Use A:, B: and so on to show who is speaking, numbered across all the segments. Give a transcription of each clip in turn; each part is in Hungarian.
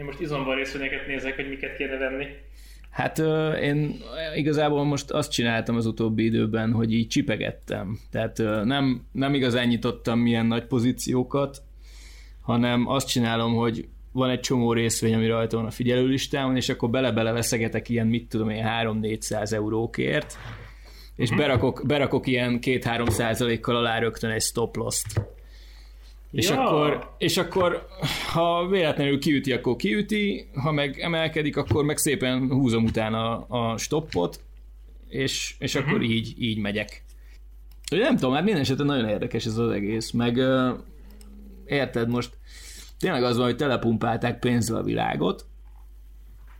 A: Én most izomban részvényeket nézek, hogy miket kéne venni.
B: Hát én igazából most azt csináltam az utóbbi időben, hogy így csipegettem. Tehát nem, nem igazán nyitottam milyen nagy pozíciókat, hanem azt csinálom, hogy van egy csomó részvény, ami rajta van a figyelőlistámon, és akkor bele-bele veszegetek ilyen, mit tudom én, 3-400 eurókért, és uh-huh. berakok, berakok ilyen 2-3 százalékkal alá rögtön egy stop loss-t. És, ja. akkor, és akkor, ha véletlenül kiüti, akkor kiüti, ha meg emelkedik, akkor meg szépen húzom utána a stoppot, és, és uh-huh. akkor így, így megyek. Nem tudom, hát minden esetben nagyon érdekes ez az egész, meg uh, érted, most tényleg az van, hogy telepumpálták pénzzel a világot,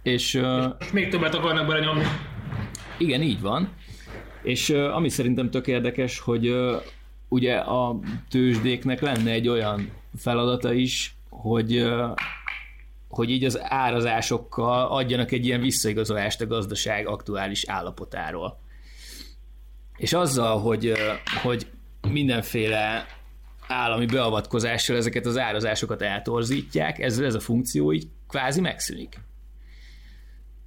B: és... Uh,
A: és még többet akarnak bele nyomni.
B: Igen, így van. És uh, ami szerintem tök érdekes, hogy uh, ugye a tőzsdéknek lenne egy olyan feladata is, hogy hogy így az árazásokkal adjanak egy ilyen visszaigazolást a gazdaság aktuális állapotáról. És azzal, hogy, hogy mindenféle állami beavatkozással ezeket az árazásokat eltorzítják, ezzel ez a funkció így kvázi megszűnik.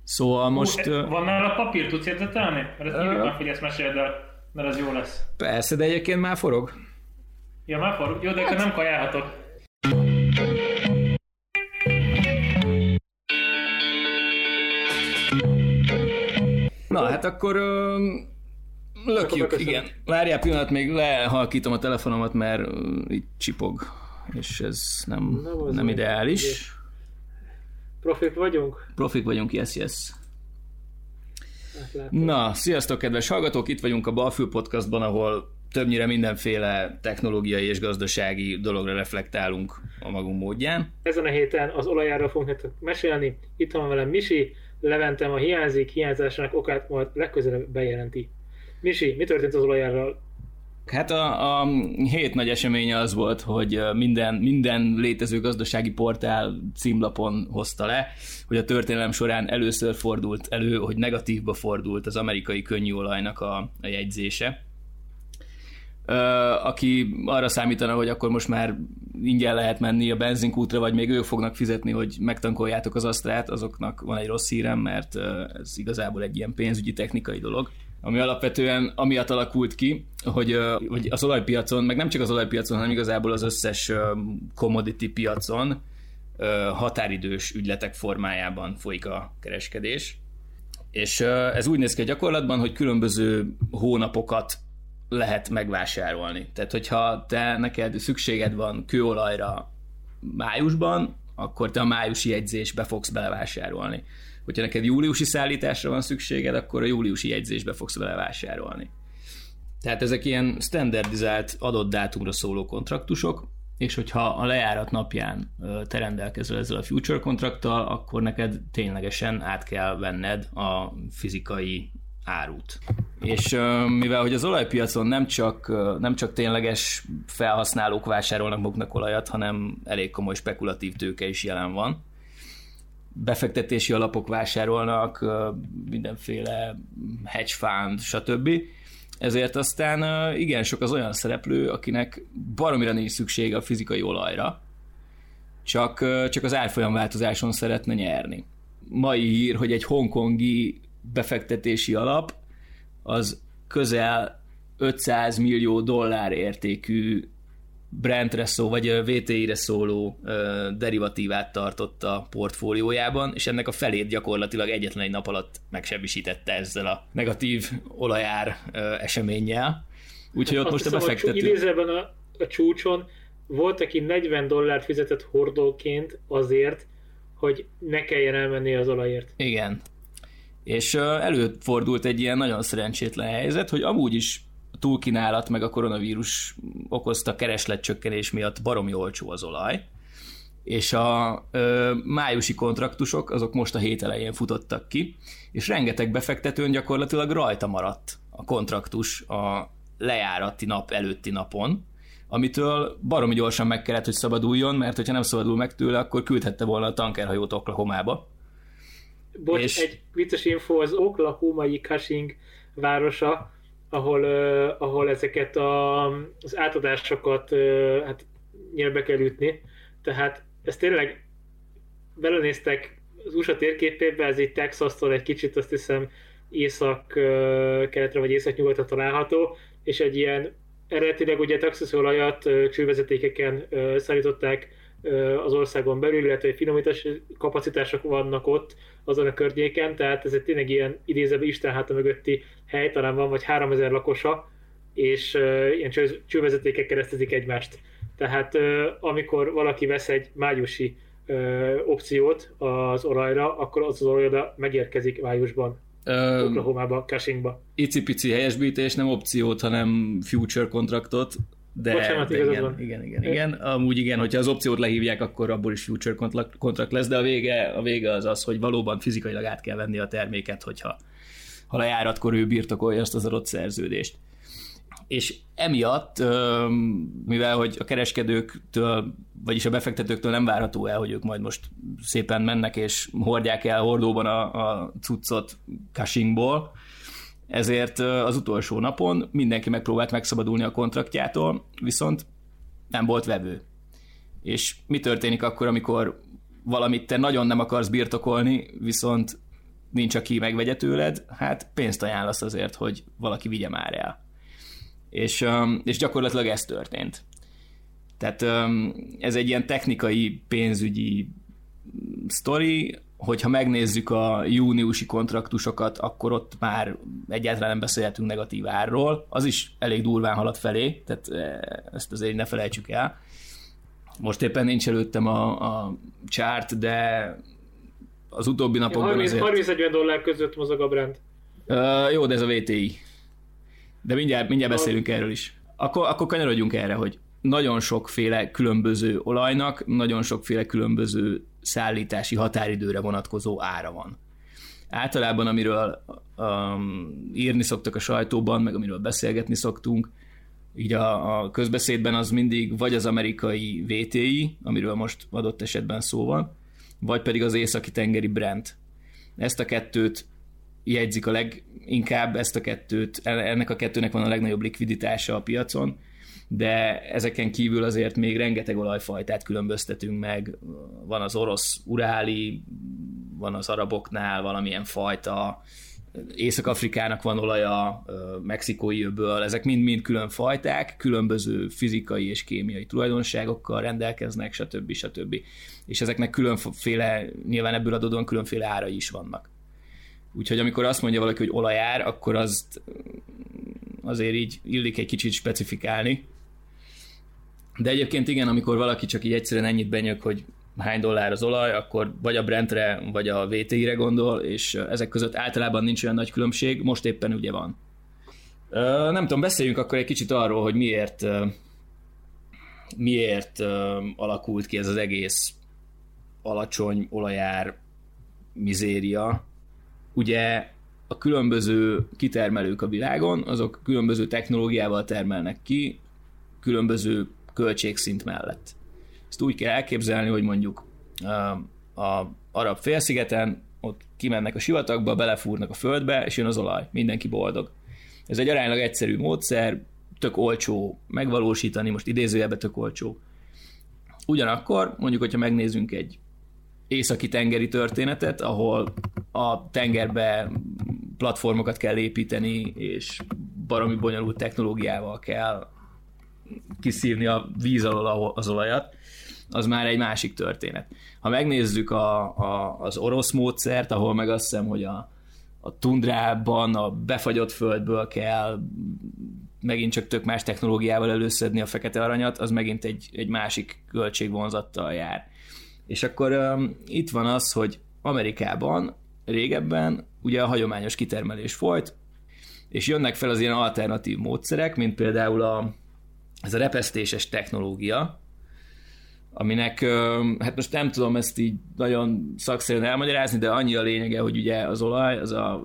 B: Szóval most...
A: Hú, van nála papír, tudsz értetelni? Mert ezt uh, figyelsz, meséld el mert az jó lesz.
B: Persze, de egyébként már forog.
A: Ja, már forog. Jó, de hát... nem kajálhatok.
B: Na, hát akkor ö, lökjük, igen. Várjál pillanat, még lehalkítom a telefonomat, mert itt csipog, és ez nem, nem, nem ideális.
A: Profik vagyunk?
B: Profik vagyunk, yes, yes. Na, sziasztok kedves hallgatók, itt vagyunk a Balfül Podcastban, ahol többnyire mindenféle technológiai és gazdasági dologra reflektálunk a magunk módján.
A: Ezen a héten az olajáról fogunk nektek mesélni. Itt van velem Misi, Leventem a hiányzik, hiányzásának okát majd legközelebb bejelenti. Misi, mi történt az olajárral?
B: Hát a, a hét nagy eseménye az volt, hogy minden, minden létező gazdasági portál címlapon hozta le, hogy a történelem során először fordult elő, hogy negatívba fordult az amerikai könnyűolajnak a, a jegyzése. Ö, aki arra számítana, hogy akkor most már ingyen lehet menni a benzinkútra, vagy még ők fognak fizetni, hogy megtankoljátok az asztrát, azoknak van egy rossz hírem, mert ez igazából egy ilyen pénzügyi technikai dolog ami alapvetően amiatt alakult ki, hogy, hogy az olajpiacon, meg nem csak az olajpiacon, hanem igazából az összes commodity piacon határidős ügyletek formájában folyik a kereskedés. És ez úgy néz ki a gyakorlatban, hogy különböző hónapokat lehet megvásárolni. Tehát, hogyha te neked szükséged van kőolajra májusban, akkor te a májusi jegyzésbe fogsz belevásárolni hogyha neked júliusi szállításra van szükséged, akkor a júliusi jegyzésbe fogsz vele vásárolni. Tehát ezek ilyen standardizált adott dátumra szóló kontraktusok, és hogyha a lejárat napján te rendelkezel ezzel a future kontrakttal, akkor neked ténylegesen át kell venned a fizikai árut. És mivel hogy az olajpiacon nem csak, nem csak tényleges felhasználók vásárolnak maguknak olajat, hanem elég komoly spekulatív tőke is jelen van, befektetési alapok vásárolnak, mindenféle hedge fund, stb. Ezért aztán igen sok az olyan szereplő, akinek baromira nincs szüksége a fizikai olajra, csak, csak az árfolyam változáson szeretne nyerni. Mai hír, hogy egy hongkongi befektetési alap az közel 500 millió dollár értékű Brentre szó, vagy VTI-re szóló derivatívát tartott a portfóliójában, és ennek a felét gyakorlatilag egyetlen egy nap alatt megsebisítette ezzel a negatív olajár eseménnyel. Úgyhogy ott most a befektető...
A: Idézőben a, a csúcson volt, aki 40 dollárt fizetett hordóként azért, hogy ne kelljen elmenni az olajért.
B: Igen. És előfordult egy ilyen nagyon szerencsétlen helyzet, hogy amúgy is túlkínálat meg a koronavírus okozta keresletcsökkenés miatt baromi olcsó az olaj, és a ö, májusi kontraktusok azok most a hét elején futottak ki, és rengeteg befektetőn gyakorlatilag rajta maradt a kontraktus a lejárati nap előtti napon, amitől baromi gyorsan meg kellett, hogy szabaduljon, mert hogyha nem szabadul meg tőle, akkor küldhette volna a tankerhajót Oklahomába.
A: Bocs, és... egy vicces info, az oklahomai Cushing városa ahol, uh, ahol ezeket a, az átadásokat uh, hát nyilvbe kell ütni. Tehát ez tényleg belenéztek az USA térképébe, ez itt Texas-tól egy kicsit azt hiszem észak-keletre vagy észak-nyugatra található, és egy ilyen eredetileg ugye Texas olajat csővezetékeken szállították az országon belül, illetve finomítási kapacitások vannak ott azon a környéken, tehát ez egy tényleg ilyen idézőben Isten háta mögötti hely, talán van vagy 3000 lakosa, és ilyen csővezetékek keresztezik egymást. Tehát amikor valaki vesz egy májusi opciót az olajra, akkor az az olaj oda megérkezik májusban. Oklahomába, Cushingba.
B: Icipici helyesbítés, nem opciót, hanem future kontraktot, de,
A: Bocsánat,
B: de igen, van. igen, igen, igen. Amúgy igen, hogyha az opciót lehívják, akkor abból is future kontrakt lesz, de a vége, a vége az az, hogy valóban fizikailag át kell venni a terméket, hogyha ha lejáratkor ő birtokolja azt az adott szerződést. És emiatt, mivel hogy a kereskedőktől, vagyis a befektetőktől nem várható el, hogy ők majd most szépen mennek és hordják el hordóban a, a cuccot Cushingból, ezért az utolsó napon mindenki megpróbált megszabadulni a kontraktjától, viszont nem volt vevő. És mi történik akkor, amikor valamit te nagyon nem akarsz birtokolni, viszont nincs, aki megvegye tőled, hát pénzt ajánlasz azért, hogy valaki vigye már el. És, és gyakorlatilag ez történt. Tehát ez egy ilyen technikai, pénzügyi sztori, hogyha megnézzük a júniusi kontraktusokat, akkor ott már egyáltalán nem beszélhetünk negatív árról. Az is elég durván halad felé, tehát ezt azért ne felejtsük el. Most éppen nincs előttem a, a chart, de az utóbbi napokban
A: 30, azért... 30 dollár között mozog a brand.
B: Uh, jó, de ez a VTI. De mindjárt, mindjárt beszélünk erről is. Akkor, akkor kanyarodjunk erre, hogy nagyon sokféle különböző olajnak, nagyon sokféle különböző szállítási határidőre vonatkozó ára van. Általában, amiről um, írni szoktak a sajtóban, meg amiről beszélgetni szoktunk, így a, a közbeszédben az mindig vagy az amerikai VTI, amiről most adott esetben szó van, vagy pedig az északi tengeri Brent. Ezt a kettőt jegyzik a leginkább, ezt a kettőt, ennek a kettőnek van a legnagyobb likviditása a piacon, de ezeken kívül azért még rengeteg olajfajtát különböztetünk meg. Van az orosz uráli, van az araboknál valamilyen fajta, Észak-Afrikának van olaja, mexikói öböl, ezek mind-mind külön fajták, különböző fizikai és kémiai tulajdonságokkal rendelkeznek, stb. stb. És ezeknek különféle, nyilván ebből adódóan különféle árai is vannak. Úgyhogy amikor azt mondja valaki, hogy olajár, akkor azt azért így illik egy kicsit specifikálni, de egyébként igen, amikor valaki csak így egyszerűen ennyit benyök, hogy hány dollár az olaj, akkor vagy a Brentre, vagy a VTI-re gondol, és ezek között általában nincs olyan nagy különbség, most éppen ugye van. Nem tudom, beszéljünk akkor egy kicsit arról, hogy miért miért alakult ki ez az egész alacsony olajár mizéria. Ugye a különböző kitermelők a világon, azok különböző technológiával termelnek ki, különböző költségszint mellett. Ezt úgy kell elképzelni, hogy mondjuk a arab félszigeten ott kimennek a sivatagba, belefúrnak a földbe, és jön az olaj, mindenki boldog. Ez egy aránylag egyszerű módszer, tök olcsó megvalósítani, most idézőjelben tök olcsó. Ugyanakkor, mondjuk, hogyha megnézzünk egy északi tengeri történetet, ahol a tengerbe platformokat kell építeni, és baromi bonyolult technológiával kell kiszívni a víz alól az olajat, az már egy másik történet. Ha megnézzük a, a, az orosz módszert, ahol meg azt hiszem, hogy a, a tundrában, a befagyott földből kell megint csak tök más technológiával előszedni a fekete aranyat, az megint egy, egy másik költségvonzattal jár. És akkor um, itt van az, hogy Amerikában régebben ugye a hagyományos kitermelés folyt, és jönnek fel az ilyen alternatív módszerek, mint például a, ez a repesztéses technológia, aminek, hát most nem tudom ezt így nagyon szakszerűen elmagyarázni, de annyi a lényege, hogy ugye az olaj, az a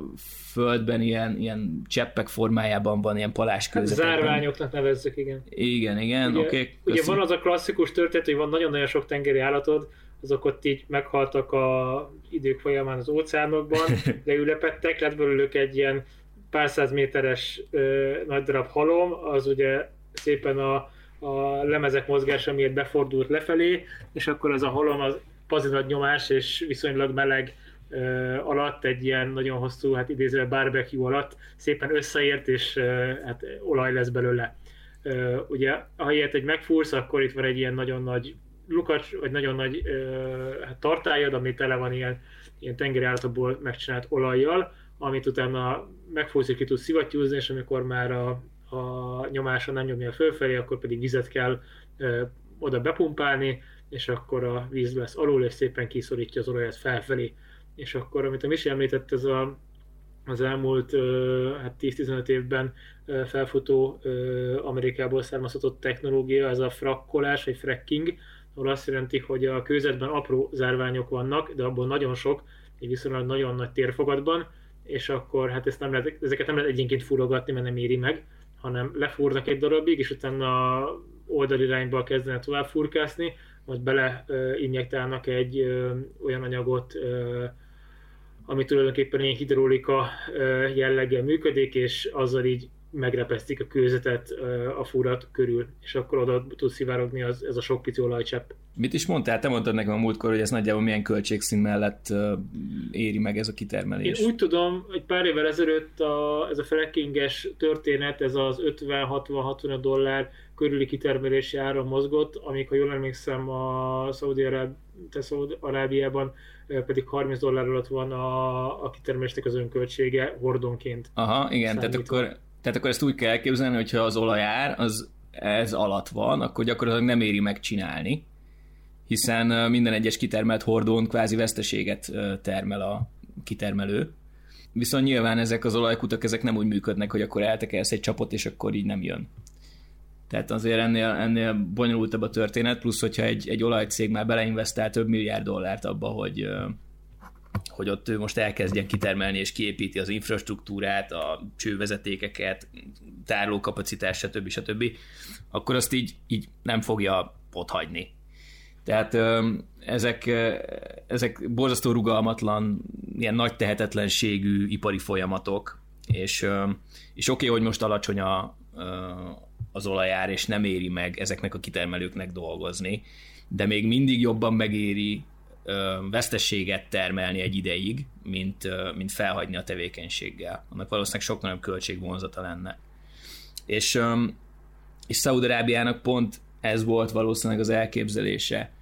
B: földben ilyen, ilyen cseppek formájában van, ilyen palás
A: hát zárványoknak nevezzük, igen.
B: Igen, igen, oké. Okay,
A: ugye van az a klasszikus történet, hogy van nagyon-nagyon sok tengeri állatod, azok ott így meghaltak a idők folyamán az óceánokban, leülepettek, lett belőlük egy ilyen pár száz méteres ö, nagy darab halom, az ugye szépen a, a lemezek mozgása miatt befordult lefelé, és akkor az a halom az pazi nagy nyomás és viszonylag meleg alatt, egy ilyen nagyon hosszú, hát idézve barbecue alatt szépen összeért, és hát olaj lesz belőle. Ugye, ha ilyet egy megfúrsz, akkor itt van egy ilyen nagyon nagy lukacs, vagy nagyon nagy hát tartályad, ami tele van ilyen, ilyen tengeri állatokból megcsinált olajjal, amit utána megfúrsz és ki tudsz szivattyúzni, és amikor már a, a nyomása nem nyomja fölfelé, akkor pedig vizet kell ö, oda bepumpálni, és akkor a víz lesz alul, és szépen kiszorítja az olajat felfelé. És akkor, amit a Misi említett, ez a, az elmúlt hát 10-15 évben felfutó Amerikából származhatott technológia, ez a frakkolás, vagy fracking, ahol azt jelenti, hogy a kőzetben apró zárványok vannak, de abból nagyon sok, egy viszonylag nagyon nagy térfogatban, és akkor hát ezt nem lehet, ezeket nem lehet egyenként fúrogatni, mert nem éri meg, hanem lefúrnak egy darabig, és utána oldalirányba kezdenek tovább furkászni, most bele injektálnak egy olyan anyagot, ami tulajdonképpen ilyen hidrolika jelleggel működik, és azzal így megrepesztik a kőzetet a furat körül, és akkor oda tud szivárogni az, ez a sok pici olajcsepp.
B: Mit is mondtál? Te mondtad nekem a múltkor, hogy ez nagyjából milyen költségszín mellett éri meg ez a kitermelés.
A: Én úgy tudom, hogy pár évvel ezelőtt a, ez a frackinges történet, ez az 50-60-65 dollár körüli kitermelési ára mozgott, amíg, ha jól emlékszem, a Szaudi-Arábiában pedig 30 dollár alatt van a, a kitermelésnek az önköltsége hordonként.
B: Aha, igen, tehát akkor tehát akkor ezt úgy kell elképzelni, hogyha az olajár az ez alatt van, akkor gyakorlatilag nem éri megcsinálni, hiszen minden egyes kitermelt hordón kvázi veszteséget termel a kitermelő. Viszont nyilván ezek az olajkutak ezek nem úgy működnek, hogy akkor eltekelsz egy csapot, és akkor így nem jön. Tehát azért ennél, ennél bonyolultabb a történet, plusz hogyha egy, egy olajcég már beleinvestál több milliárd dollárt abba, hogy, hogy ott ő most elkezdjen kitermelni és kiépíti az infrastruktúrát, a csővezetékeket, tárlókapacitás, stb. stb., akkor azt így, így nem fogja ott hagyni. Tehát ezek, ezek borzasztó rugalmatlan, ilyen nagy tehetetlenségű ipari folyamatok, és, és oké, okay, hogy most alacsony a, az olajár, és nem éri meg ezeknek a kitermelőknek dolgozni, de még mindig jobban megéri vesztességet termelni egy ideig, mint, mint felhagyni a tevékenységgel. Annak valószínűleg sokkal nagyobb költségvonzata lenne. És, és Szaudarábiának pont ez volt valószínűleg az elképzelése,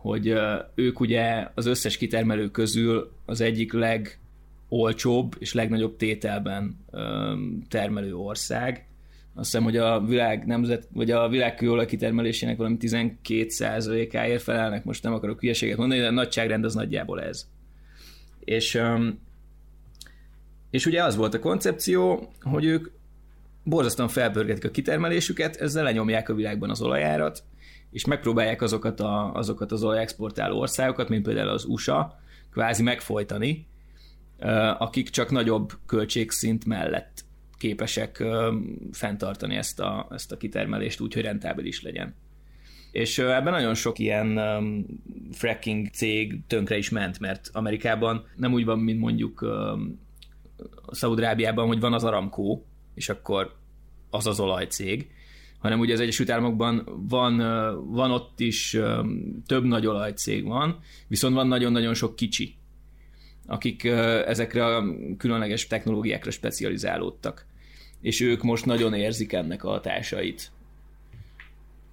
B: hogy ők ugye az összes kitermelő közül az egyik legolcsóbb és legnagyobb tételben termelő ország, azt hiszem, hogy a világ nemzet, vagy a világ kőolaj kitermelésének valami 12%-áért felelnek, most nem akarok hülyeséget mondani, de a nagyságrend az nagyjából ez. És, és ugye az volt a koncepció, hogy ők borzasztóan felpörgetik a kitermelésüket, ezzel lenyomják a világban az olajárat, és megpróbálják azokat, a, azokat az olajexportáló országokat, mint például az USA, kvázi megfojtani, akik csak nagyobb költségszint mellett képesek fenntartani ezt a, ezt a kitermelést úgy, hogy rentábilis legyen. És ebben nagyon sok ilyen fracking cég tönkre is ment, mert Amerikában nem úgy van, mint mondjuk um, Szaudrábiában, hogy van az Aramco, és akkor az az olajcég, hanem ugye az Egyesült Államokban van, van ott is több nagy olajcég van, viszont van nagyon-nagyon sok kicsi, akik ezekre a különleges technológiákra specializálódtak és ők most nagyon érzik ennek a hatásait.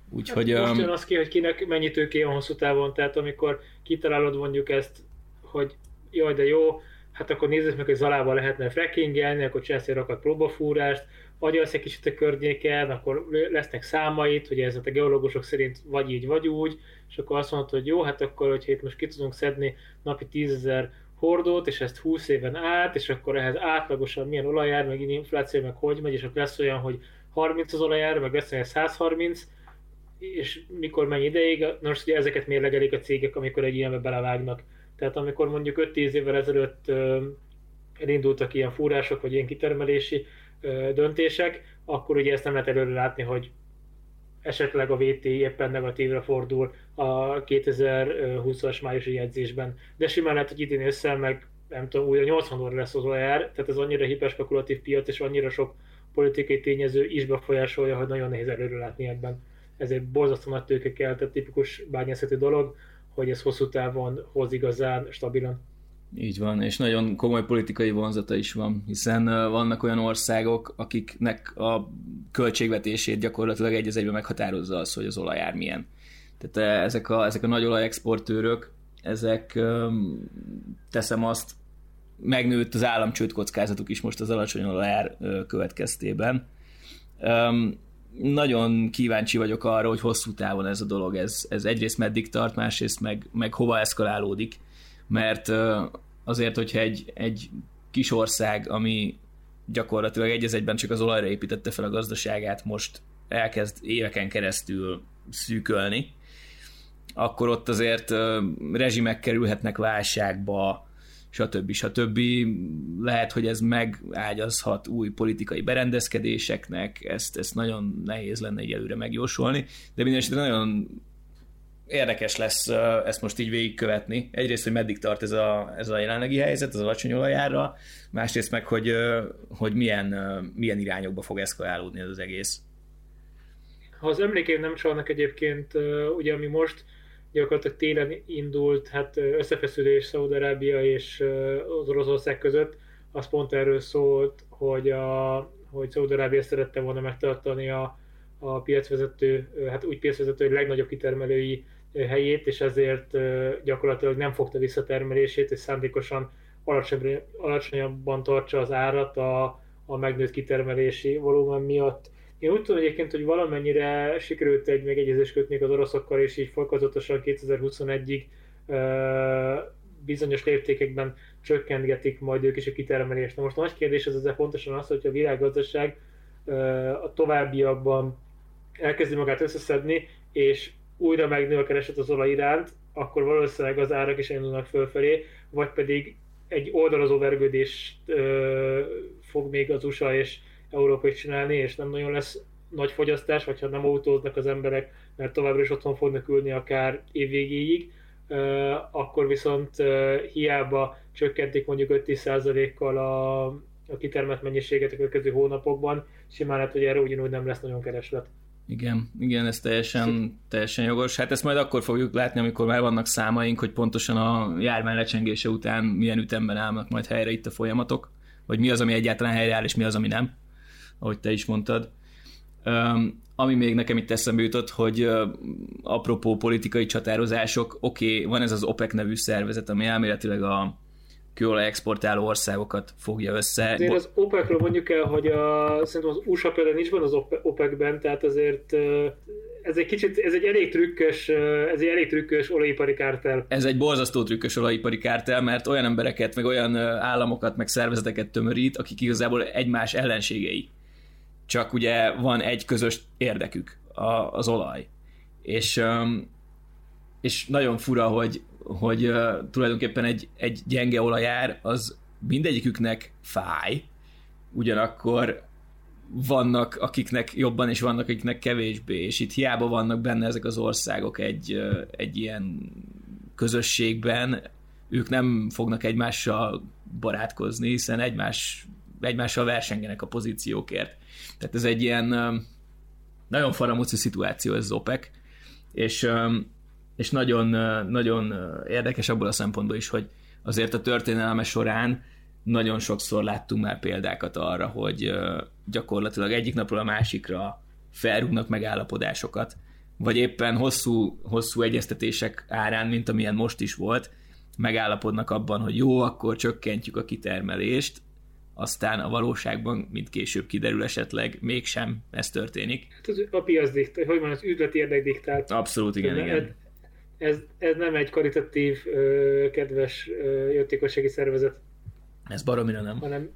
A: Úgyhogy... Hát most jön az ki, hogy kinek mennyi tőké van hosszú távon, tehát amikor kitalálod mondjuk ezt, hogy jaj, de jó, hát akkor nézzük meg, hogy Zalában lehetne frackingelni, akkor csinálsz egy rakat próbafúrást, agyalsz egy kicsit a környéken, akkor lesznek számait, hogy ez a geológusok szerint vagy így, vagy úgy, és akkor azt mondod, hogy jó, hát akkor, hogyha itt most ki tudunk szedni napi 10 hordót, és ezt 20 éven át, és akkor ehhez átlagosan milyen olajár, meg infláció, meg hogy megy, és akkor lesz olyan, hogy 30 az olajár, meg lesz olyan 130, és mikor mennyi ideig, most ugye ezeket mérlegelik a cégek, amikor egy ilyenbe belevágnak. Tehát amikor mondjuk 5-10 évvel ezelőtt elindultak ilyen fúrások, vagy ilyen kitermelési döntések, akkor ugye ezt nem lehet előre látni, hogy esetleg a VT éppen negatívra fordul a 2020-as májusi jegyzésben. De simán lehet, hogy idén össze meg nem tudom, újra 80 óra lesz az olajár, tehát ez annyira hiperspekulatív piac, és annyira sok politikai tényező is befolyásolja, hogy nagyon nehéz előre látni ebben. Ezért borzasztó nagy tőke kell, tehát tipikus bányászati dolog, hogy ez hosszú távon hoz igazán stabilan.
B: Így van, és nagyon komoly politikai vonzata is van, hiszen vannak olyan országok, akiknek a költségvetését gyakorlatilag egy az egyben meghatározza az, hogy az olajár milyen. Tehát ezek a, ezek a nagy olajexportőrök, ezek teszem azt, megnőtt az államcsőd kockázatuk is most az alacsony olajár következtében. Nagyon kíváncsi vagyok arra, hogy hosszú távon ez a dolog, ez, ez egyrészt meddig tart, másrészt meg, meg hova eszkalálódik, mert azért, hogyha egy, egy kis ország, ami gyakorlatilag egy egyben csak az olajra építette fel a gazdaságát, most elkezd éveken keresztül szűkölni, akkor ott azért rezsimek kerülhetnek válságba, stb. stb. Lehet, hogy ez megágyazhat új politikai berendezkedéseknek, ezt, ezt nagyon nehéz lenne egy előre megjósolni, de minden esetre nagyon érdekes lesz ezt most így végigkövetni. Egyrészt, hogy meddig tart ez a, ez a jelenlegi helyzet az alacsony olajára, másrészt meg, hogy, hogy milyen, milyen irányokba fog eszkalálódni ez az egész.
A: Ha az emlékeim nem csalnak egyébként, ugye ami most gyakorlatilag télen indult hát összefeszülés Szaudarábia és az Oroszország között, az pont erről szólt, hogy, a, hogy Szaudarábia szerette volna megtartani a, a piacvezető, hát úgy piacvezető, hogy legnagyobb kitermelői helyét, és ezért gyakorlatilag nem fogta vissza termelését, és szándékosan alacsonyabban tartsa az árat a, a megnőtt kitermelési volumen miatt. Én úgy tudom egyébként, hogy valamennyire sikerült egy megegyezést kötni az oroszokkal, és így fokozatosan 2021-ig bizonyos léptékekben csökkentgetik majd ők is a kitermelést. Na most a nagy kérdés az ezzel pontosan az, hogy a világgazdaság a továbbiakban elkezdi magát összeszedni, és újra megnő a kereset az olaj iránt, akkor valószínűleg az árak is elindulnak fölfelé, vagy pedig egy oldalazó vergődést ö, fog még az USA és Európa is csinálni, és nem nagyon lesz nagy fogyasztás, vagy ha nem autóznak az emberek, mert továbbra is otthon fognak ülni akár évvégéig, ö, akkor viszont ö, hiába csökkentik mondjuk 5-10%-kal a, a kitermelt mennyiséget a következő hónapokban, simán lehet, hogy erre ugyanúgy nem lesz nagyon kereslet.
B: Igen, igen, ez teljesen, teljesen jogos. Hát ezt majd akkor fogjuk látni, amikor már vannak számaink, hogy pontosan a járvány lecsengése után milyen ütemben állnak majd helyre itt a folyamatok, vagy mi az, ami egyáltalán helyreáll, és mi az, ami nem, ahogy te is mondtad. Um, ami még nekem itt eszembe jutott, hogy uh, apropó politikai csatározások, oké, okay, van ez az OPEC nevű szervezet, ami elméletileg a, kőolaj exportáló országokat fogja össze.
A: Én az OPEC-ről mondjuk el, hogy a, szerintem az USA például nincs benne az OPEC-ben, tehát azért ez egy kicsit, ez egy elég trükkös, ez egy elég trükkös olajipari kártel.
B: Ez egy borzasztó trükkös olajipari kártel, mert olyan embereket, meg olyan államokat, meg szervezeteket tömörít, akik igazából egymás ellenségei. Csak ugye van egy közös érdekük, az olaj. És, és nagyon fura, hogy, hogy uh, tulajdonképpen egy, egy gyenge olajár az mindegyiküknek fáj, ugyanakkor vannak, akiknek jobban, és vannak, akiknek kevésbé, és itt hiába vannak benne ezek az országok egy, uh, egy ilyen közösségben, ők nem fognak egymással barátkozni, hiszen egymás, egymással versengenek a pozíciókért. Tehát ez egy ilyen uh, nagyon faramúci szituáció ez az OPEC, és um, és nagyon, nagyon érdekes abból a szempontból is, hogy azért a történelme során nagyon sokszor láttunk már példákat arra, hogy gyakorlatilag egyik napról a másikra felrúgnak megállapodásokat, vagy éppen hosszú, hosszú egyeztetések árán, mint amilyen most is volt, megállapodnak abban, hogy jó, akkor csökkentjük a kitermelést, aztán a valóságban, mint később kiderül esetleg, mégsem ez történik.
A: Hát az, a piac diktál, hogy van, az üzleti érdek diktált.
B: Abszolút, igen, igen
A: ez, ez nem egy karitatív, kedves jótékossági szervezet.
B: Ez baromira nem.
A: Hanem,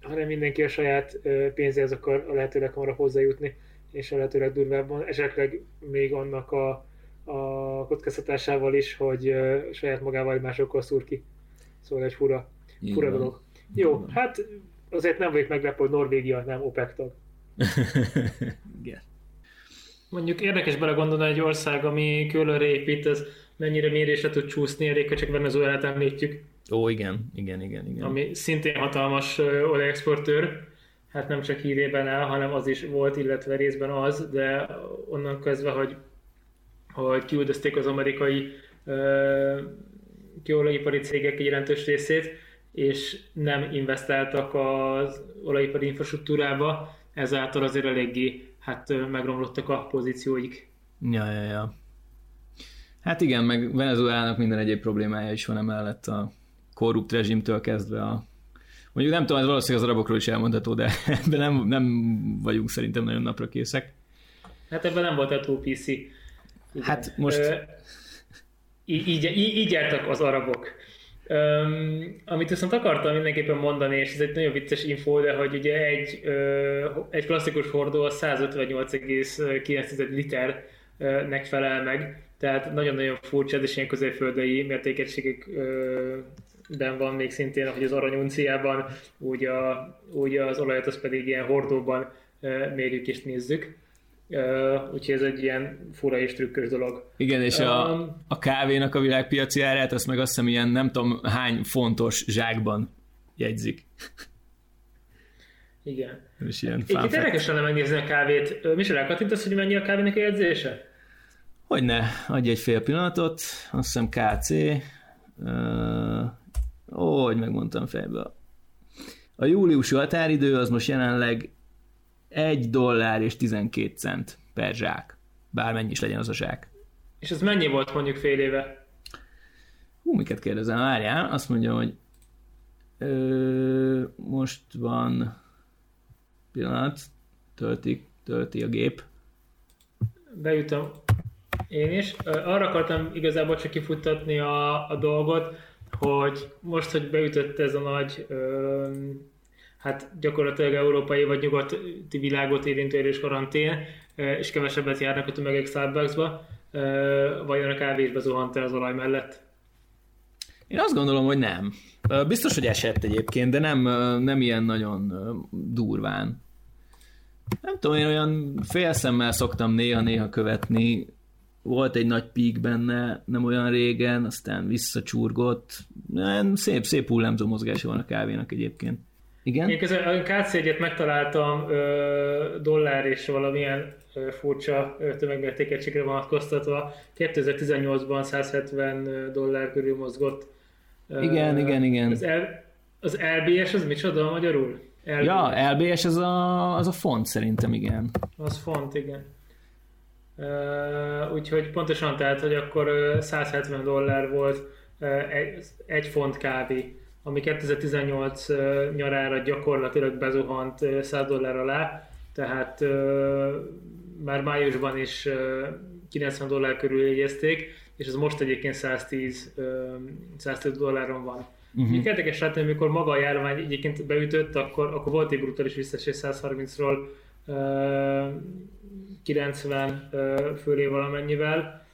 A: hanem mindenki a saját pénzéhez akar a lehetőleg hamarabb hozzájutni, és a lehetőleg durvábban, esetleg még annak a, a kockáztatásával is, hogy saját magával másokkal szúr ki. Szóval egy fura, fura dolog. Jó, hát azért nem vagyok meglepő, hogy Norvégia nem OPEC tag.
B: Igen.
A: Mondjuk érdekes belegondolni egy ország, ami különre épít, ez mennyire mérésre tud csúszni, elég, csak Venezuelát említjük.
B: Ó, igen, igen, igen, igen.
A: Ami szintén hatalmas olajexportőr, hát nem csak hírében el, hanem az is volt, illetve részben az, de onnan kezdve, hogy, hogy kiüldözték az amerikai kőolajipari cégek jelentős részét, és nem investáltak az olajipari infrastruktúrába, ezáltal azért eléggé hát megromlottak a pozícióik.
B: Ja, ja, ja. Hát igen, meg Venezuelának minden egyéb problémája is van emellett a korrupt rezsimtől kezdve a Mondjuk nem tudom, ez valószínűleg az arabokról is elmondható, de ebben nem, nem vagyunk szerintem nagyon napra készek.
A: Hát ebben nem volt túl PC. Igen.
B: Hát most... Ö,
A: így, így, így jártak az arabok. Um, amit viszont akartam mindenképpen mondani, és ez egy nagyon vicces info, de hogy ugye egy, uh, egy klasszikus hordó a 158,9 liternek felel meg, tehát nagyon-nagyon furcsa, és ilyen középföldei mértékegységekben van még szintén, hogy az aranyunciában, úgy, a, úgy az olajat az pedig ilyen hordóban mérjük és nézzük. Uh, úgyhogy ez egy ilyen fura és trükkös dolog.
B: Igen, és a, um, a kávénak a világpiaci árát, azt meg azt hiszem ilyen nem tudom hány fontos zsákban jegyzik.
A: Igen.
B: És ilyen
A: Itt érdekes lenne megnézni a kávét. Michel, elkattintasz, hogy mennyi a kávének a jegyzése?
B: Hogyne, adj egy fél pillanatot, azt hiszem KC. Uh, ó, hogy megmondtam fejből. A júliusi határidő az most jelenleg 1 dollár és 12 cent per zsák. Bármennyi is legyen az a zsák.
A: És ez mennyi volt mondjuk fél éve?
B: Hú, miket kérdezem, várjál, azt mondja, hogy ö, most van pillanat, tölti, tölti a gép.
A: Bejutom én is. Arra akartam igazából csak kifuttatni a, a dolgot, hogy most, hogy beütött ez a nagy ö, hát gyakorlatilag európai vagy nyugati világot érintő erős karantén, és kevesebbet járnak a tömegek Starbucksba, vajon a kávésbe zuhant az olaj mellett?
B: Én azt gondolom, hogy nem. Biztos, hogy esett egyébként, de nem, nem ilyen nagyon durván. Nem tudom, én olyan félszemmel szoktam néha-néha követni. Volt egy nagy pík benne, nem olyan régen, aztán visszacsurgott. Szép, szép hullámzó mozgása van a kávénak egyébként. Igen?
A: Én közben a KC egyet megtaláltam ö, dollár és valamilyen ö, furcsa tömegmértékegységre vonatkoztatva. 2018-ban 170 dollár körül mozgott.
B: Igen, igen, igen.
A: Az, L, az LBS az micsoda magyarul?
B: LBS. Ja, LBS az a, az a font szerintem, igen.
A: Az font, igen. Uh, úgyhogy pontosan tehát, hogy akkor 170 dollár volt uh, egy, egy font kávé ami 2018 nyarára gyakorlatilag bezuhant 100 dollár alá, tehát már májusban is 90 dollár körül jegyezték, és ez most egyébként 110, 110 dolláron van. Uh-huh. Érdekes látni, amikor maga a járvány egyébként beütött, akkor, akkor volt egy brutális visszaesés 130-ról 90 fölé valamennyivel,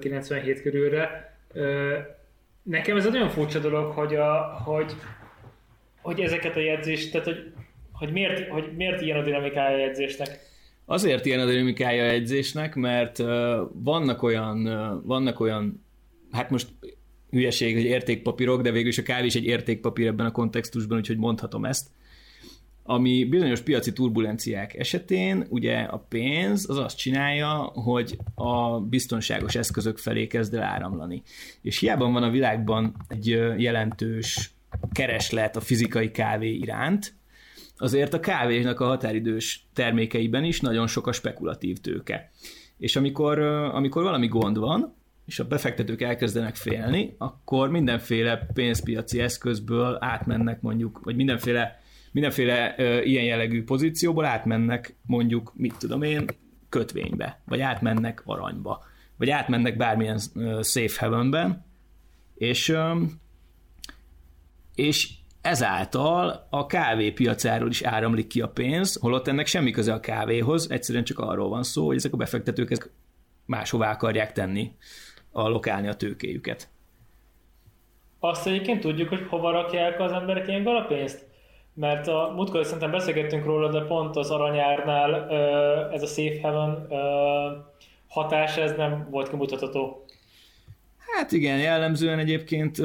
A: 97 körülre nekem ez egy olyan furcsa dolog, hogy, a, hogy, hogy ezeket a jegyzést, tehát hogy, hogy, miért, hogy miért ilyen a dinamikája a jegyzésnek?
B: Azért ilyen a dinamikája a jegyzésnek, mert uh, vannak olyan, uh, vannak olyan, hát most hülyeség, hogy értékpapírok, de végül is a kávé is egy értékpapír ebben a kontextusban, úgyhogy mondhatom ezt ami bizonyos piaci turbulenciák esetén ugye a pénz az azt csinálja, hogy a biztonságos eszközök felé kezd el áramlani. És hiába van a világban egy jelentős kereslet a fizikai kávé iránt, azért a kávénak a határidős termékeiben is nagyon sok a spekulatív tőke. És amikor, amikor valami gond van, és a befektetők elkezdenek félni, akkor mindenféle pénzpiaci eszközből átmennek mondjuk, vagy mindenféle mindenféle ö, ilyen jellegű pozícióból átmennek mondjuk, mit tudom én, kötvénybe, vagy átmennek aranyba, vagy átmennek bármilyen ö, safe havenben, és, ö, és ezáltal a kávé piacáról is áramlik ki a pénz, holott ennek semmi köze a kávéhoz, egyszerűen csak arról van szó, hogy ezek a befektetők ezt máshová akarják tenni, lokálni a tőkéjüket.
A: Azt egyébként tudjuk, hogy hova rakják az emberek ilyenkor a pénzt? Mert a múltkor szerintem beszélgettünk róla, de pont az aranyárnál ez a Safe Haven hatás, ez nem volt kimutatható.
B: Hát igen, jellemzően egyébként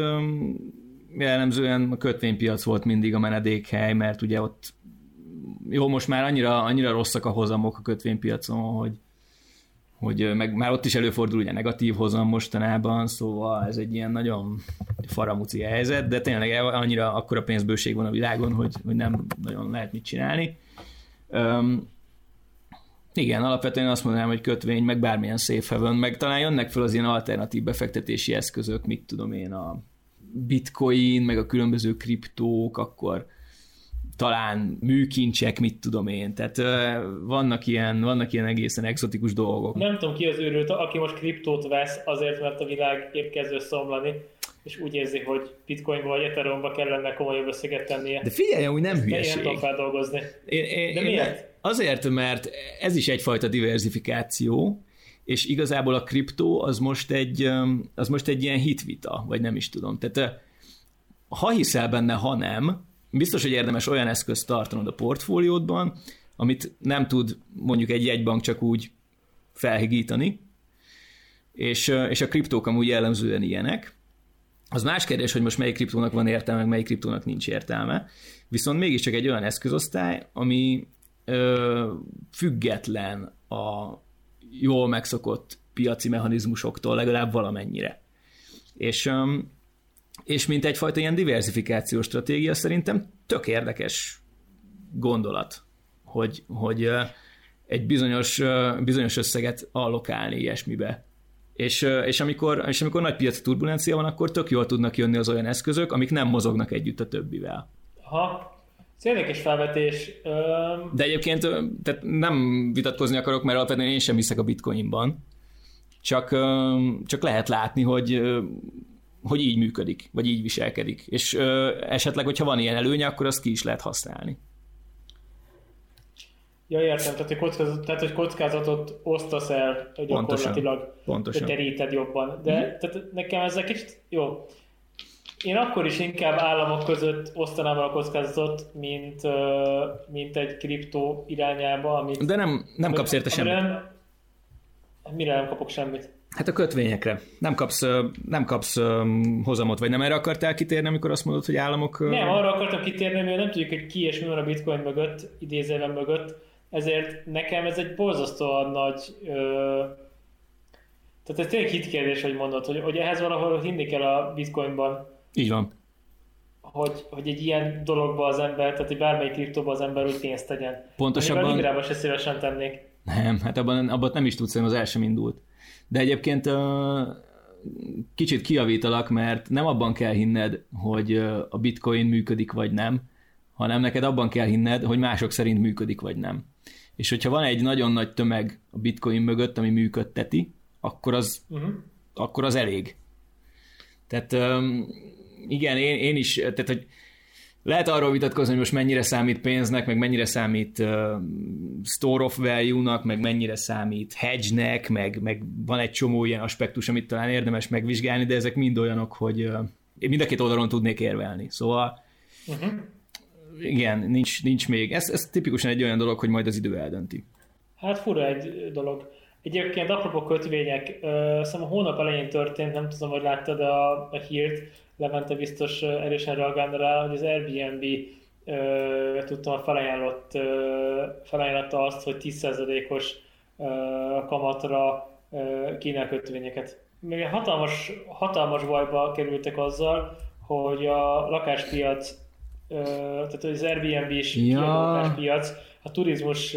B: jellemzően a kötvénypiac volt mindig a menedékhely, mert ugye ott jó, most már annyira, annyira rosszak a hozamok a kötvénypiacon, hogy, hogy meg már ott is előfordul ugye negatív hozam mostanában, szóval ez egy ilyen nagyon faramuci helyzet, de tényleg annyira akkora pénzbőség van a világon, hogy, hogy nem nagyon lehet mit csinálni. Um, igen, alapvetően azt mondanám, hogy kötvény, meg bármilyen safe haven, meg talán jönnek fel az ilyen alternatív befektetési eszközök, mit tudom én, a bitcoin, meg a különböző kriptók, akkor talán műkincsek, mit tudom én. Tehát vannak ilyen, vannak ilyen egészen exotikus dolgok.
A: Nem tudom ki az őrült, aki most kriptót vesz azért, mert a világ épp kezdő szomlani, és úgy érzi, hogy bitcoinba vagy ethereumba kellene komolyabb összeget tennie.
B: De figyelj, úgy nem hülyeség.
A: Ilyen feldolgozni.
B: Én, én, De miért? Én, azért, mert ez is egyfajta diversifikáció, és igazából a kriptó az most egy, az most egy ilyen hitvita, vagy nem is tudom. Tehát ha hiszel benne, ha nem, biztos, hogy érdemes olyan eszközt tartanod a portfóliódban, amit nem tud mondjuk egy jegybank csak úgy felhigítani, és, és a kriptók amúgy jellemzően ilyenek. Az más kérdés, hogy most melyik kriptónak van értelme, meg melyik kriptónak nincs értelme. Viszont mégiscsak egy olyan eszközosztály, ami ö, független a jól megszokott piaci mechanizmusoktól legalább valamennyire. És, és mint egyfajta ilyen diversifikációs stratégia szerintem tök érdekes gondolat, hogy, hogy egy bizonyos, bizonyos összeget allokálni ilyesmibe. És, és, amikor, és amikor nagy piaci turbulencia van, akkor tök jól tudnak jönni az olyan eszközök, amik nem mozognak együtt a többivel.
A: Ha, ez érdekes felvetés.
B: De egyébként tehát nem vitatkozni akarok, mert alapvetően én sem hiszek a bitcoinban. Csak, csak lehet látni, hogy hogy így működik, vagy így viselkedik. És esetleg, hogyha van ilyen előnye, akkor azt ki is lehet használni.
A: Ja, értem, tehát hogy, kockázat, tehát, hogy kockázatot osztasz el gyakorlatilag, Pontosan. Pontosan. teríted jobban. De mm. tehát nekem ez egy kicsit jó. Én akkor is inkább államok között osztanám el a kockázatot, mint, mint egy kriptó irányába. Amit,
B: De nem, nem kapsz érte semmit. Nem,
A: mire nem kapok semmit?
B: Hát a kötvényekre. Nem kapsz, nem kapsz hozamot, vagy nem erre akartál kitérni, amikor azt mondod, hogy államok...
A: Nem, arra akartam kitérni, mert nem tudjuk, hogy ki és mi van a bitcoin mögött, idézőben mögött, ezért nekem ez egy borzasztóan nagy... Ö... Tehát ez tényleg hitkérdés, hogy mondod, hogy, hogy ehhez valahol hinni kell a bitcoinban.
B: Így van.
A: Hogy, hogy egy ilyen dologba az ember, tehát egy bármelyik kriptóba az ember úgy pénzt tegyen.
B: Pontosabban...
A: Amivel se szívesen tennék.
B: Nem, hát abban, abban nem is tudsz, hogy az el sem indult. De egyébként kicsit kiavítalak, mert nem abban kell hinned, hogy a bitcoin működik vagy nem, hanem neked abban kell hinned, hogy mások szerint működik vagy nem. És hogyha van egy nagyon nagy tömeg a bitcoin mögött, ami működteti, akkor az, uh-huh. akkor az elég. Tehát igen, én, én is, tehát hogy lehet arról vitatkozni, hogy most mennyire számít pénznek, meg mennyire számít uh, store of value-nak, meg mennyire számít hedge-nek, meg, meg van egy csomó ilyen aspektus, amit talán érdemes megvizsgálni, de ezek mind olyanok, hogy uh, én mind a két oldalon tudnék érvelni. Szóval uh-huh. igen, nincs, nincs még. Ez, ez tipikusan egy olyan dolog, hogy majd az idő eldönti.
A: Hát fura egy dolog. Egyébként apropó kötvények, uh, a hónap elején történt, nem tudom, hogy láttad a, a hírt, Levente biztos erősen reagálna rá, hogy az Airbnb uh, tudtam felajánlott, uh, felajánlotta azt, hogy 10%-os uh, kamatra uh, kínál kötvényeket. Még hatalmas, hatalmas bajba kerültek azzal, hogy a lakáspiac, tehát az Airbnb is ja. lakáspiac, a turizmus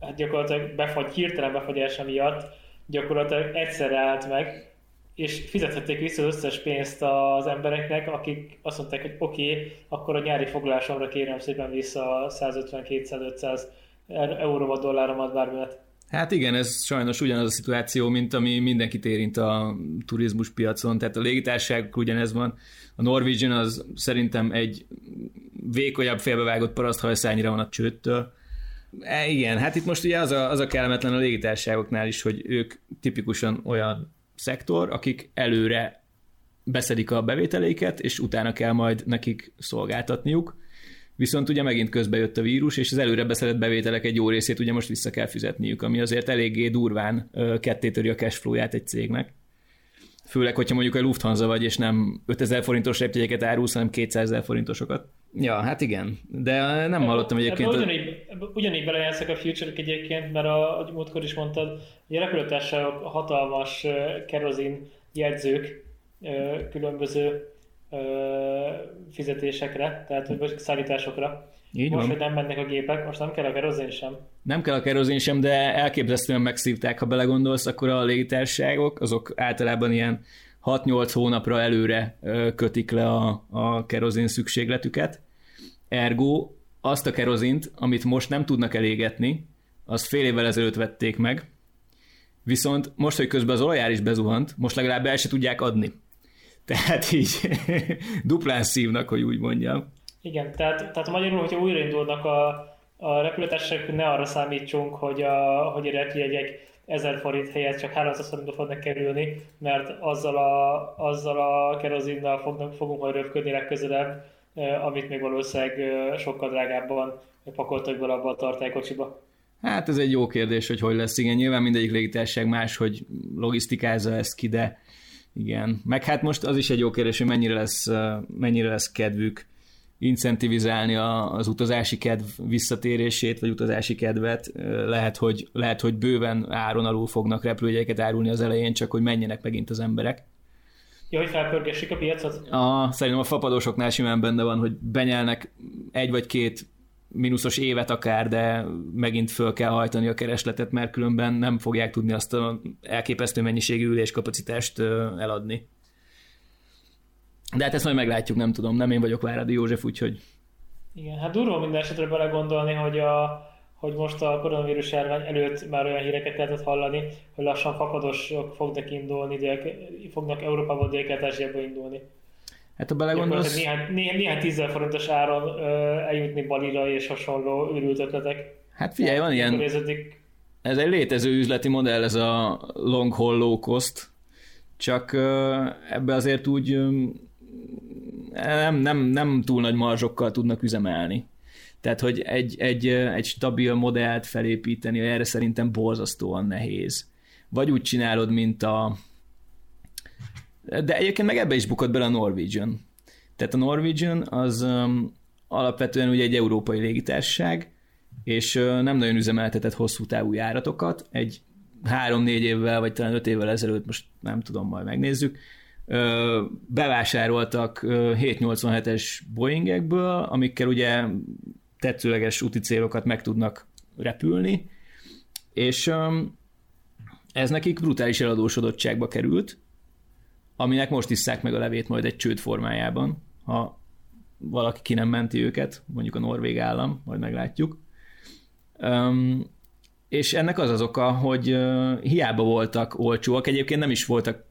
A: hát gyakorlatilag befagy, hirtelen befagyása miatt gyakorlatilag egyszerre állt meg, és fizethették vissza az összes pénzt az embereknek, akik azt mondták, hogy oké, okay, akkor a nyári foglalásomra kérem szépen vissza 150-200-500 euró vagy dolláromat bármilyet.
B: Hát igen, ez sajnos ugyanaz a szituáció, mint ami mindenkit érint a turizmus piacon, tehát a légitársaságok ugyanez van. A Norwegian az szerintem egy vékonyabb félbevágott paraszthajszányra van a csőttől. E, igen, hát itt most ugye az a, az a kellemetlen a légitársaságoknál is, hogy ők tipikusan olyan szektor, akik előre beszedik a bevételeiket, és utána kell majd nekik szolgáltatniuk. Viszont ugye megint közbe jött a vírus, és az előre beszedett bevételek egy jó részét ugye most vissza kell fizetniük, ami azért eléggé durván kettétöri a cashflow-ját egy cégnek. Főleg, hogyha mondjuk a Lufthansa vagy, és nem 5000 forintos repjegyeket árulsz, hanem 200 ezer forintosokat. Ja, hát igen, de nem hallottam egyébként.
A: Ebbe ugyanígy, ebbe ugyanígy belejátszak a future egyébként, mert a, a múltkor is mondtad, hogy a repülőtársaságok hatalmas kerozin jegyzők különböző fizetésekre, tehát vagy szállításokra. Így most, van. hogy nem mennek a gépek, most nem kell a kerozin sem.
B: Nem kell a kerozin sem, de elképesztően megszívták, ha belegondolsz, akkor a légitársaságok, azok általában ilyen 6-8 hónapra előre kötik le a, a kerozin szükségletüket. Ergo azt a kerozint, amit most nem tudnak elégetni, azt fél évvel ezelőtt vették meg, viszont most, hogy közben az olajár is bezuhant, most legalább el se tudják adni. Tehát így duplán szívnak, hogy úgy mondjam.
A: Igen, tehát, tehát magyarul, hogyha újraindulnak a, a repülőtársaságok, ne arra számítsunk, hogy a, hogy a repjegyek 1000 forint helyett csak 300 forintra fognak kerülni, mert azzal a, azzal a kerozinnal fognak, fogunk majd röpködni legközelebb, amit még valószínűleg eh, sokkal drágábban pakoltak bele abba a tartálykocsiba.
B: Hát ez egy jó kérdés, hogy hogy lesz. Igen, nyilván mindegyik légitársaság más, hogy logisztikázza ezt ki, de igen. Meg hát most az is egy jó kérdés, hogy mennyire lesz, eh, mennyire lesz kedvük incentivizálni az utazási kedv visszatérését, vagy utazási kedvet. Lehet, hogy, lehet, hogy bőven áron alul fognak repülőjegyeket árulni az elején, csak hogy menjenek megint az emberek.
A: Ja, hogy felpörgessék a piacot?
B: A, szerintem a fapadósoknál simán benne van, hogy benyelnek egy vagy két mínuszos évet akár, de megint föl kell hajtani a keresletet, mert különben nem fogják tudni azt a elképesztő mennyiségű üléskapacitást eladni. De hát ezt majd meglátjuk, nem tudom, nem én vagyok Váradi József, úgyhogy...
A: Igen, hát durva minden esetre belegondolni, hogy, a, hogy most a koronavírus járvány előtt már olyan híreket lehetett hallani, hogy lassan fakadosok fognak indulni, dél, fognak Európából dél indulni.
B: Hát ha belegondolsz...
A: Néhány, néhány, néhány tízzel forintos áron ö, eljutni Balira és hasonló őrült ötletek.
B: Hát figyelj, van ilyen... Néződik. Ez egy létező üzleti modell, ez a long haul low cost, csak ebbe azért úgy nem, nem, nem túl nagy marzsokkal tudnak üzemelni. Tehát, hogy egy, egy, egy stabil modellt felépíteni, erre szerintem borzasztóan nehéz. Vagy úgy csinálod, mint a... De egyébként meg ebbe is bukott bele a Norwegian. Tehát a Norwegian az um, alapvetően ugye egy európai légitársaság, és uh, nem nagyon üzemeltetett hosszú távú járatokat. Egy három-négy évvel, vagy talán öt évvel ezelőtt, most nem tudom, majd megnézzük, bevásároltak 787-es Boeingekből, amikkel ugye tetszőleges úti célokat meg tudnak repülni, és ez nekik brutális eladósodottságba került, aminek most isszák meg a levét majd egy csőd formájában, ha valaki ki nem menti őket, mondjuk a norvég állam, majd meglátjuk. És ennek az az oka, hogy hiába voltak olcsóak, egyébként nem is voltak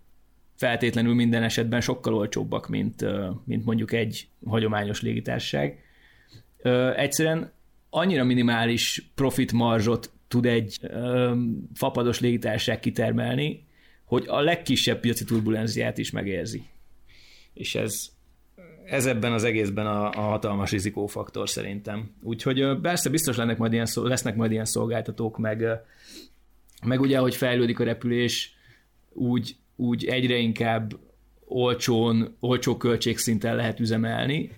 B: feltétlenül minden esetben sokkal olcsóbbak, mint, mint mondjuk egy hagyományos légitársaság. Egyszerűen annyira minimális profit marzsot tud egy fapados légitársaság kitermelni, hogy a legkisebb piaci turbulenciát is megérzi. És ez, ez ebben az egészben a, a hatalmas rizikófaktor szerintem. Úgyhogy persze biztos lennek majd ilyen, lesznek majd ilyen szolgáltatók, meg, meg ugye, hogy fejlődik a repülés, úgy úgy egyre inkább olcsón, olcsó költségszinten lehet üzemelni,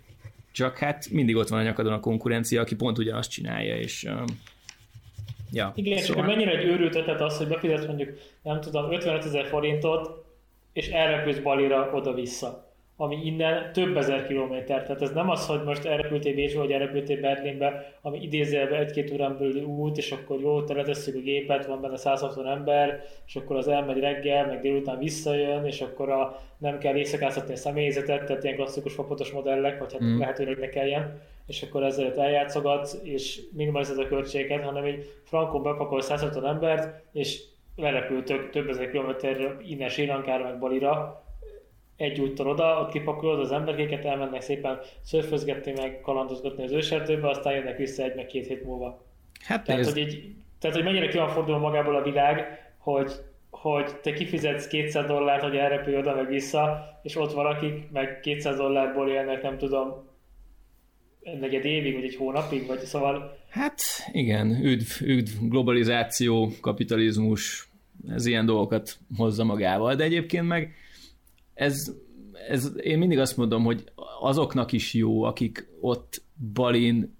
B: csak hát mindig ott van a nyakadon a konkurencia, aki pont ugyanazt csinálja, és ja.
A: Igen, szóval... csak mennyire egy őrült ötlet az, hogy befizetsz mondjuk, nem tudom, 55 ezer forintot, és elrepülsz Balira oda-vissza ami innen több ezer kilométer. Tehát ez nem az, hogy most elrepültél Bécsbe, vagy elrepültél Berlinbe, ami idézőjelben egy-két órán belüli út, és akkor jó, teletesszük a gépet, van benne 160 ember, és akkor az elmegy reggel, meg délután visszajön, és akkor a, nem kell éjszakáztatni a személyzetet, tehát ilyen klasszikus fapotos modellek, vagy hát mm. lehetőleg ne kelljen, és akkor ezzel eljátszogatsz, és minimalizálod a költségeket, hanem egy frankon bepakol 160 embert, és lerepültök több ezer kilométerre innen Sri Lankára, meg Balira, egy úttal oda, ott kipakolod az emberkéket, elmennek szépen szörfözgetni, meg kalandozgatni az őserdőbe, aztán jönnek vissza egy meg két hét múlva. Hát tehát, hogy így, tehát, hogy mennyire ki van fordulva magából a világ, hogy, hogy te kifizetsz 200 dollárt, hogy elrepülj oda meg vissza, és ott valakik meg 200 dollárból élnek, nem tudom, negyed évig, vagy egy hónapig, vagy szóval...
B: Hát igen, üdv, üdv globalizáció, kapitalizmus, ez ilyen dolgokat hozza magával, de egyébként meg ez, ez, én mindig azt mondom, hogy azoknak is jó, akik ott Balin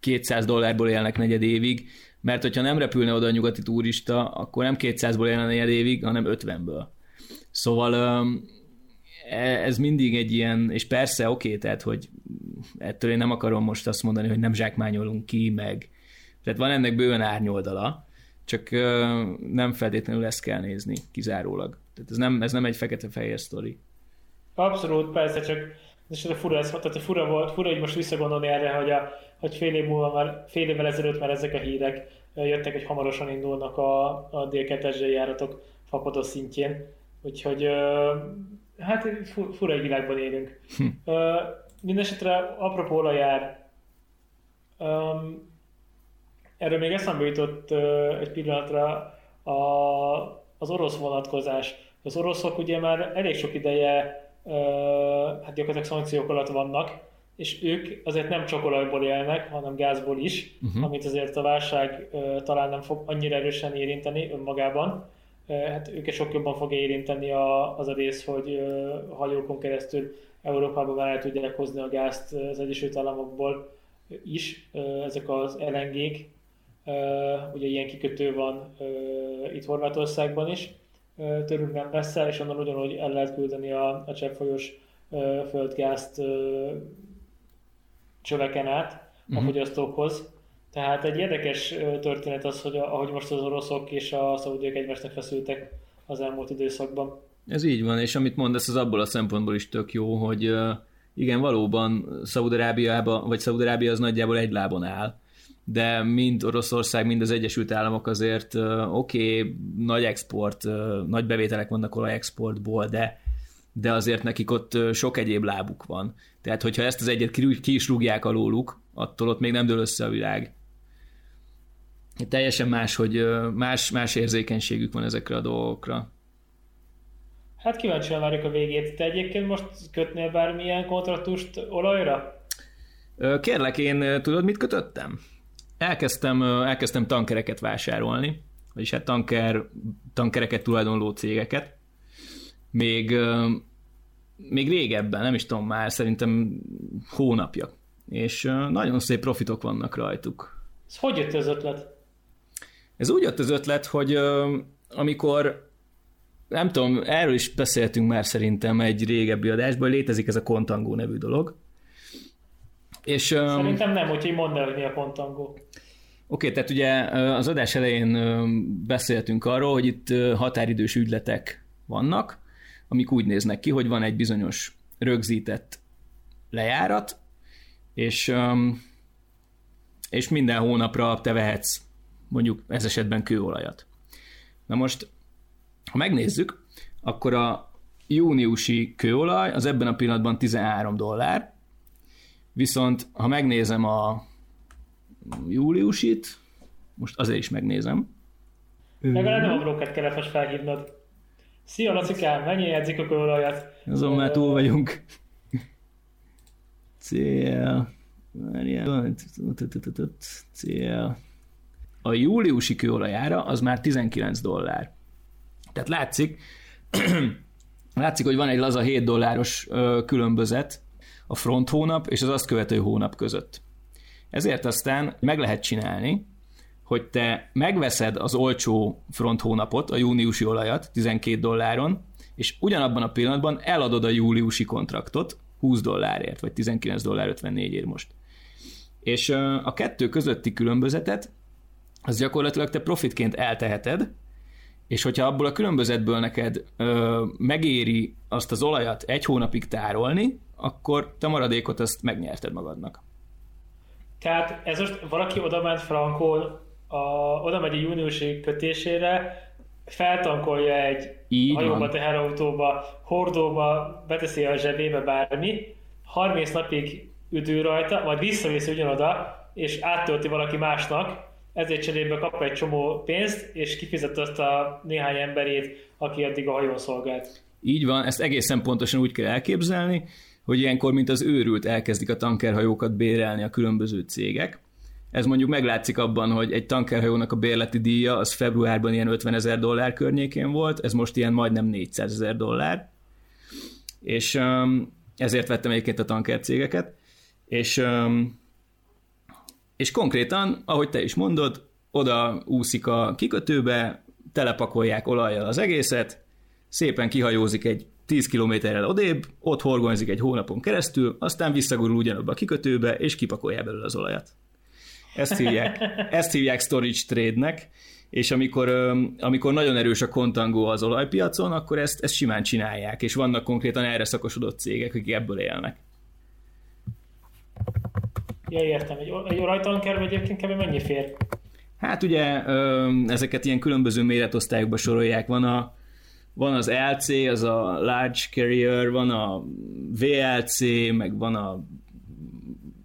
B: 200 dollárból élnek negyed évig, mert hogyha nem repülne oda a nyugati turista, akkor nem 200-ból élne negyed évig, hanem 50-ből. Szóval e, ez mindig egy ilyen, és persze oké, okay, tehát, hogy ettől én nem akarom most azt mondani, hogy nem zsákmányolunk ki, meg tehát van ennek bőven árnyoldala, csak nem feltétlenül ezt kell nézni kizárólag. Tehát ez nem, ez nem egy fekete-fehér sztori.
A: Abszolút, persze, csak és ez fura, ez, tehát fura volt, fura, hogy most visszagondolni erre, hogy, a, hogy fél év múlva már, fél évvel ezelőtt már ezek a hírek jöttek, hogy hamarosan indulnak a, a dél járatok fapados szintjén. Úgyhogy hát fura egy világban élünk. Hm. Mindenesetre apropó olajár, um, erről még eszembe jutott egy pillanatra a, az orosz vonatkozás. Az oroszok ugye már elég sok ideje hát gyakorlatilag szankciók alatt vannak, és ők azért nem csak olajból élnek, hanem gázból is, uh-huh. amit azért a válság talán nem fog annyira erősen érinteni önmagában. Hát őket sok jobban fogja érinteni a, az a rész, hogy hajókon keresztül Európában már el tudják hozni a gázt az Egyesült Államokból is, ezek az LNG-k, ugye ilyen kikötő van itt Horvátországban is, tőlünk nem messze, és onnan ugyanúgy el lehet küldeni a, a cseppfolyós földgázt csöveken át a mhm. fogyasztókhoz. Tehát egy érdekes történet az, hogy ahogy most az oroszok és a szaudiak egymásnak feszültek az elmúlt időszakban.
B: Ez így van, és amit mondasz, az abból a szempontból is tök jó, hogy igen, valóban Szaudarábiában, vagy Szaudarábia az nagyjából egy lábon áll, de mind Oroszország, mind az Egyesült Államok azért oké, okay, nagy export, nagy bevételek vannak olajexportból, de de azért nekik ott sok egyéb lábuk van. Tehát, hogyha ezt az egyet ki is rúgják alóluk, attól ott még nem dől össze a világ. Teljesen más, hogy más, más érzékenységük van ezekre a dolgokra.
A: Hát kíváncsian várjuk a végét. Te egyébként most kötnél bármilyen kontraktust olajra?
B: Kérlek, én tudod, mit kötöttem? Elkezdtem, elkezdtem tankereket vásárolni, vagyis hát tanker, tankereket tulajdonló cégeket. Még, még régebben, nem is tudom már, szerintem hónapja. És nagyon szép profitok vannak rajtuk.
A: Ez hogy jött az ötlet?
B: Ez úgy jött az ötlet, hogy amikor nem tudom, erről is beszéltünk már szerintem egy régebbi adásban, létezik ez a Contangó nevű dolog,
A: és, Szerintem nem, úgyhogy mondd el, hogy mi a pontangó. Oké,
B: tehát ugye az adás elején beszéltünk arról, hogy itt határidős ügyletek vannak, amik úgy néznek ki, hogy van egy bizonyos rögzített lejárat, és, és minden hónapra te vehetsz mondjuk ez esetben kőolajat. Na most, ha megnézzük, akkor a júniusi kőolaj az ebben a pillanatban 13 dollár, Viszont, ha megnézem a júliusit, most azért is megnézem.
A: Legalább nem a bróket kell felhívnod. Szia, Lacikám, mennyi jegyzik a kőolajat?
B: Azon már túl vagyunk. Cél. Cél. A júliusi kőolajára az már 19 dollár. Tehát látszik, látszik, hogy van egy laza 7 dolláros különbözet a front hónap és az azt követő hónap között. Ezért aztán meg lehet csinálni, hogy te megveszed az olcsó front hónapot, a júniusi olajat 12 dolláron, és ugyanabban a pillanatban eladod a júliusi kontraktot 20 dollárért, vagy 19 dollár 54 ért most. És a kettő közötti különbözetet, az gyakorlatilag te profitként elteheted, és hogyha abból a különbözetből neked ö, megéri azt az olajat egy hónapig tárolni, akkor te maradékot ezt megnyerted magadnak.
A: Tehát ez most valaki oda ment Frankol, a, oda megy a júniusi kötésére, feltankolja egy Így hajóba, van. teherautóba, hordóba, beteszi a zsebébe bármi, 30 napig üdül rajta, majd visszaviszi ugyanoda, és áttölti valaki másnak, ezért cserébe kap egy csomó pénzt, és kifizet azt a néhány emberét, aki addig a hajón szolgált.
B: Így van, ezt egészen pontosan úgy kell elképzelni, hogy ilyenkor, mint az őrült elkezdik a tankerhajókat bérelni a különböző cégek. Ez mondjuk meglátszik abban, hogy egy tankerhajónak a bérleti díja az februárban ilyen 50 ezer dollár környékén volt, ez most ilyen majdnem 400 ezer dollár. És um, ezért vettem egyébként a tanker cégeket. És um, És konkrétan, ahogy te is mondod, oda úszik a kikötőbe, telepakolják olajjal az egészet, szépen kihajózik egy 10 kilométerrel odébb, ott horgonyzik egy hónapon keresztül, aztán visszagurul ugyanabba a kikötőbe, és kipakolja belőle az olajat. Ezt hívják, ezt hívják storage trade-nek, és amikor, amikor nagyon erős a kontangó az olajpiacon, akkor ezt, ezt simán csinálják, és vannak konkrétan erre szakosodott cégek, akik ebből élnek.
A: Ja, értem. Egy, egy olajtanker egyébként kb. mennyi fér?
B: Hát ugye ezeket ilyen különböző méretosztályokba sorolják. Van, a, van az LC, az a Large Carrier, van a VLC, meg van a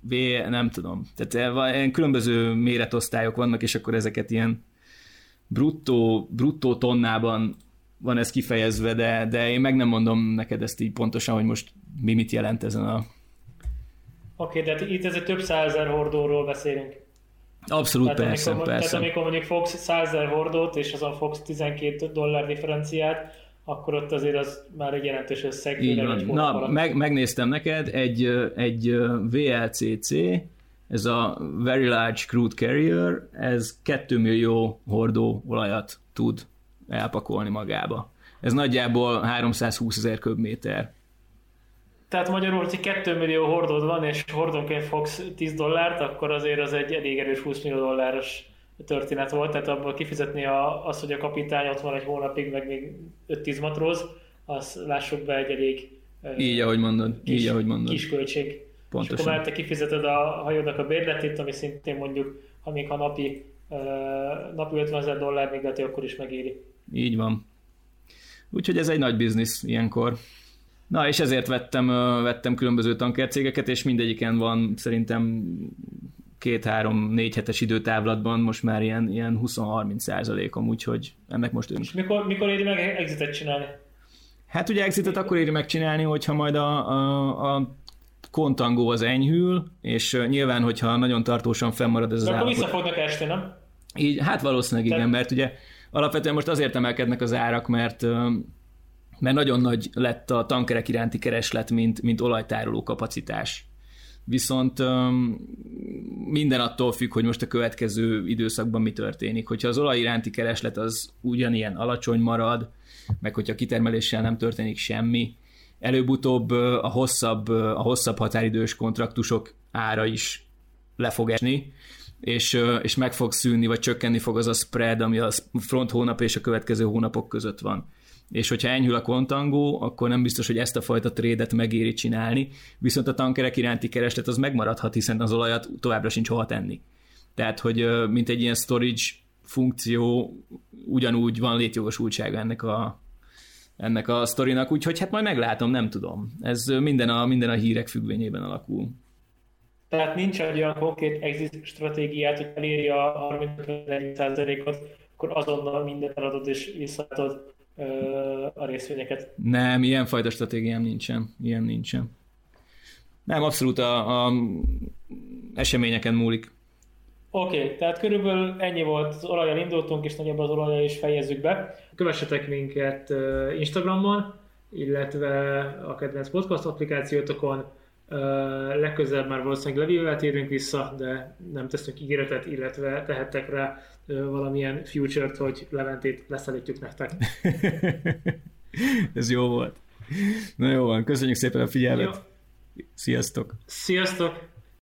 B: V, nem tudom. Tehát ilyen különböző méretosztályok vannak, és akkor ezeket ilyen bruttó, bruttó tonnában van ez kifejezve, de, de én meg nem mondom neked ezt így pontosan, hogy most mi mit jelent ezen a...
A: Oké, okay, de itt ez egy több százezer hordóról beszélünk.
B: Abszolút tehát persze,
A: amikor,
B: persze.
A: Tehát amikor mondjuk fogsz 100 hordót, és azon fogsz 12 dollár differenciát, akkor ott azért az már egy jelentős összeg.
B: Így van. Na, meg, megnéztem neked, egy, egy VLCC, ez a Very Large Crude Carrier, ez 2 millió hordó olajat tud elpakolni magába. Ez nagyjából 320 ezer köbméter.
A: Tehát magyarul, hogy 2 millió hordód van, és hordónként fogsz 10 dollárt, akkor azért az egy elég erős 20 millió dolláros történet volt, tehát abból kifizetni a, az, hogy a kapitány ott van egy hónapig, meg még 5-10 matróz, az lássuk be egy elég
B: így, ahogy mondod.
A: Kis,
B: így, ahogy mondod.
A: kis költség.
B: Pontosan.
A: És akkor már te kifizeted a hajónak a bérletét, ami szintén mondjuk, ha még ha napi, napi 50 ezer dollár még lehet, akkor is megéri.
B: Így van. Úgyhogy ez egy nagy biznisz ilyenkor. Na, és ezért vettem, vettem különböző tankercégeket, és mindegyiken van szerintem két-három-négy hetes időtávlatban most már ilyen, ilyen 20-30 százalékom, úgyhogy ennek most
A: És mikor, mikor éri meg exitet csinálni?
B: Hát ugye exitet akkor éri megcsinálni, hogyha majd a, a, a kontangó az enyhül, és nyilván, hogyha nagyon tartósan fennmarad ez
A: De
B: az
A: akkor vissza fognak esni, nem?
B: Így, hát valószínűleg igen, mert ugye alapvetően most azért emelkednek az árak, mert mert nagyon nagy lett a tankerek iránti kereslet, mint, mint olajtároló kapacitás. Viszont minden attól függ, hogy most a következő időszakban mi történik. Hogyha az olaj iránti kereslet az ugyanilyen alacsony marad, meg hogyha kitermeléssel nem történik semmi, előbb-utóbb a hosszabb, a hosszabb határidős kontraktusok ára is le fog esni, és, és meg fog szűnni, vagy csökkenni fog az a spread, ami a front hónap és a következő hónapok között van. És hogyha enyhül a kontangó, akkor nem biztos, hogy ezt a fajta trédet megéri csinálni, viszont a tankerek iránti kereslet az megmaradhat, hiszen az olajat továbbra sincs hova tenni. Tehát, hogy mint egy ilyen storage funkció, ugyanúgy van létjogosultsága ennek a, ennek a sztorinak, úgyhogy hát majd meglátom, nem tudom. Ez minden a, minden a hírek függvényében alakul.
A: Tehát nincs egy olyan konkrét exit stratégiát, hogy eléri a 30-40%-ot, akkor azonnal mindent eladod és visszaadod a részvényeket.
B: Nem, ilyen fajta stratégiám nincsen. Ilyen nincsen. Nem, abszolút a, a eseményeken múlik.
A: Oké, okay, tehát körülbelül ennyi volt, az olajjal indultunk, és nagyjából az olajjal is fejezzük be. Kövessetek minket Instagramon, illetve a kedvenc podcast applikációtokon, legközelebb már valószínűleg levéllel térünk vissza, de nem teszünk ígéretet, illetve tehettek rá valamilyen future-t, hogy Leventét leszelítjük nektek.
B: Ez jó volt. Na jó van, köszönjük szépen a figyelmet. Jó. Sziasztok!
A: Sziasztok!